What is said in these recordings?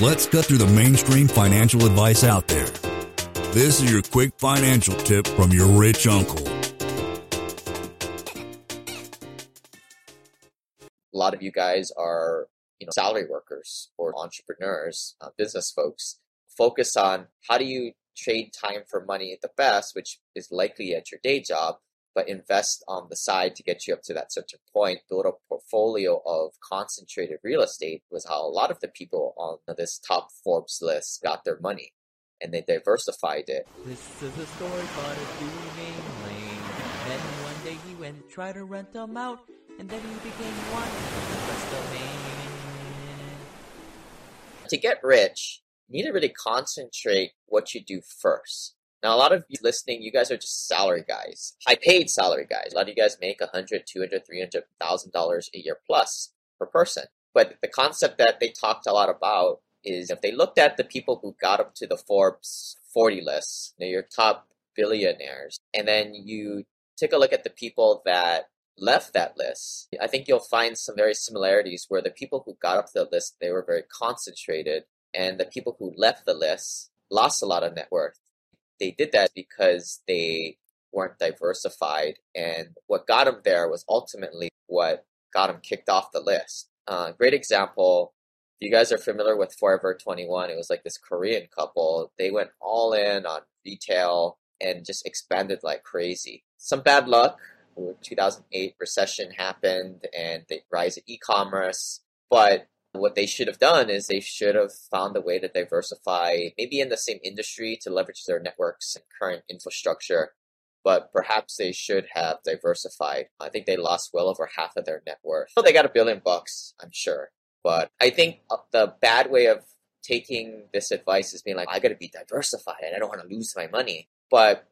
Let's cut through the mainstream financial advice out there. This is your quick financial tip from your rich uncle. A lot of you guys are, you know, salary workers or entrepreneurs, uh, business folks. Focus on how do you trade time for money at the best, which is likely at your day job, but invest on the side to get you up to that certain point. Build a portfolio of concentrated real estate was how a lot of the people on this top Forbes list got their money and they diversified it. This is a story about a dude named Lane. Then one day he went and tried to rent them out, and then he became one of the rest. To get rich, you need to really concentrate what you do first. Now, a lot of you listening, you guys are just salary guys, high paid salary guys. A lot of you guys make a hundred, two hundred, three hundred thousand dollars a year plus per person. But the concept that they talked a lot about is if they looked at the people who got up to the Forbes 40 list, you know, your top billionaires, and then you take a look at the people that left that list, I think you'll find some very similarities where the people who got up to the list, they were very concentrated, and the people who left the list lost a lot of net worth they did that because they weren't diversified. And what got them there was ultimately what got them kicked off the list. Uh, great example. If you guys are familiar with Forever 21, it was like this Korean couple. They went all in on retail and just expanded like crazy. Some bad luck. 2008 recession happened and the rise of e-commerce, but what they should have done is they should have found a way to diversify, maybe in the same industry to leverage their networks and current infrastructure, but perhaps they should have diversified. I think they lost well over half of their net worth. Well, they got a billion bucks, I'm sure. But I think uh, the bad way of taking this advice is being like, I got to be diversified and I don't want to lose my money. But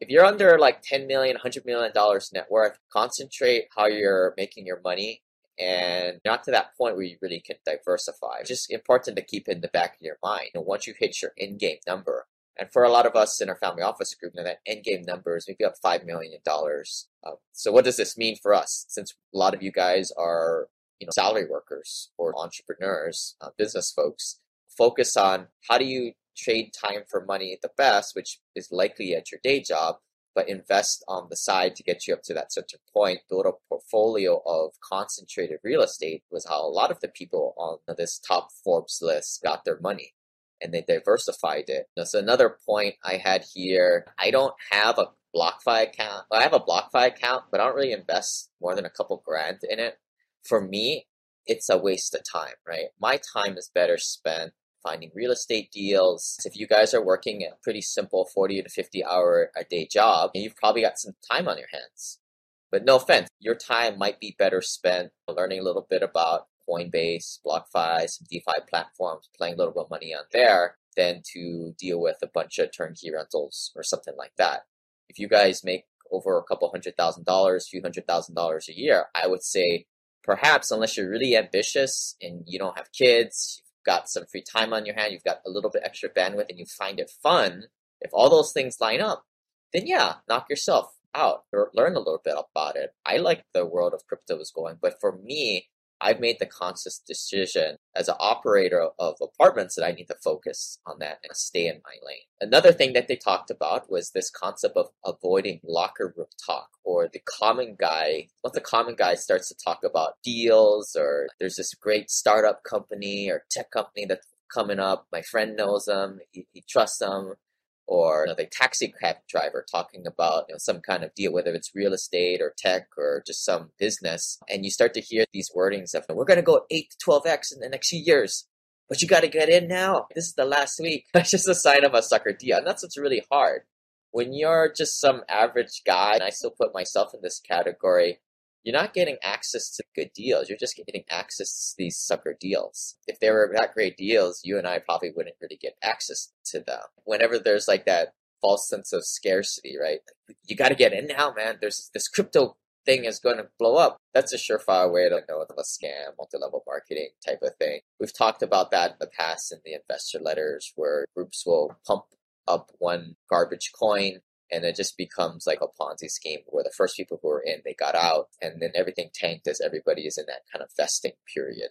if you're under like 10 million, 100 million dollars net worth, concentrate how you're making your money and not to that point where you really can diversify. It's just important to keep in the back of your mind. Know, once you hit your end game number, and for a lot of us in our family office group, you know, that end game number is maybe up five million dollars. Uh, so what does this mean for us? Since a lot of you guys are you know salary workers or entrepreneurs, uh, business folks, focus on how do you trade time for money the best, which is likely at your day job, but invest on the side to get you up to that certain point. Build a portfolio of concentrated real estate was how a lot of the people on this top Forbes list got their money and they diversified it. So another point I had here, I don't have a BlockFi account. I have a BlockFi account, but I don't really invest more than a couple grand in it. For me, it's a waste of time, right? My time is better spent finding real estate deals. If you guys are working a pretty simple 40 to 50 hour a day job, you've probably got some time on your hands. But no offense, your time might be better spent learning a little bit about Coinbase, BlockFi, some DeFi platforms, playing a little bit of money on there than to deal with a bunch of turnkey rentals or something like that. If you guys make over a couple hundred thousand dollars, few hundred thousand dollars a year, I would say perhaps unless you're really ambitious and you don't have kids, got some free time on your hand, you've got a little bit extra bandwidth, and you find it fun, if all those things line up, then yeah, knock yourself out or learn a little bit about it. I like the world of crypto is going, but for me, I've made the conscious decision as an operator of apartments that I need to focus on that and stay in my lane. Another thing that they talked about was this concept of avoiding locker room talk or the common guy. Once the common guy starts to talk about deals or there's this great startup company or tech company that's coming up, my friend knows them, he, he trusts them or you know, taxi cab driver talking about you know, some kind of deal, whether it's real estate or tech or just some business. And you start to hear these wordings of, we're going to go 8 to 12x in the next few years. But you got to get in now. This is the last week. That's just a sign of a sucker deal. And that's what's really hard. When you're just some average guy, and I still put myself in this category, you're not getting access to good deals. You're just getting access to these sucker deals. If they were that great deals, you and I probably wouldn't really get access to them. Whenever there's like that false sense of scarcity, right? You got to get in now, man. There's this crypto thing is going to blow up. That's a surefire way to know of a scam, multi-level marketing type of thing. We've talked about that in the past in the investor letters where groups will pump up one garbage coin and it just becomes like a Ponzi scheme where the first people who were in they got out, and then everything tanked as everybody is in that kind of vesting period.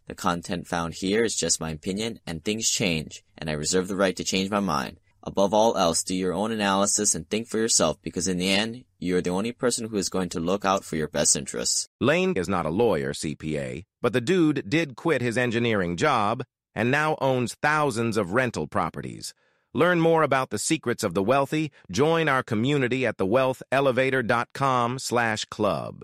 The content found here is just my opinion and things change and I reserve the right to change my mind. Above all else, do your own analysis and think for yourself because in the end, you are the only person who is going to look out for your best interests. Lane is not a lawyer, CPA, but the dude did quit his engineering job and now owns thousands of rental properties. Learn more about the secrets of the wealthy. Join our community at thewealthelevator.com slash club.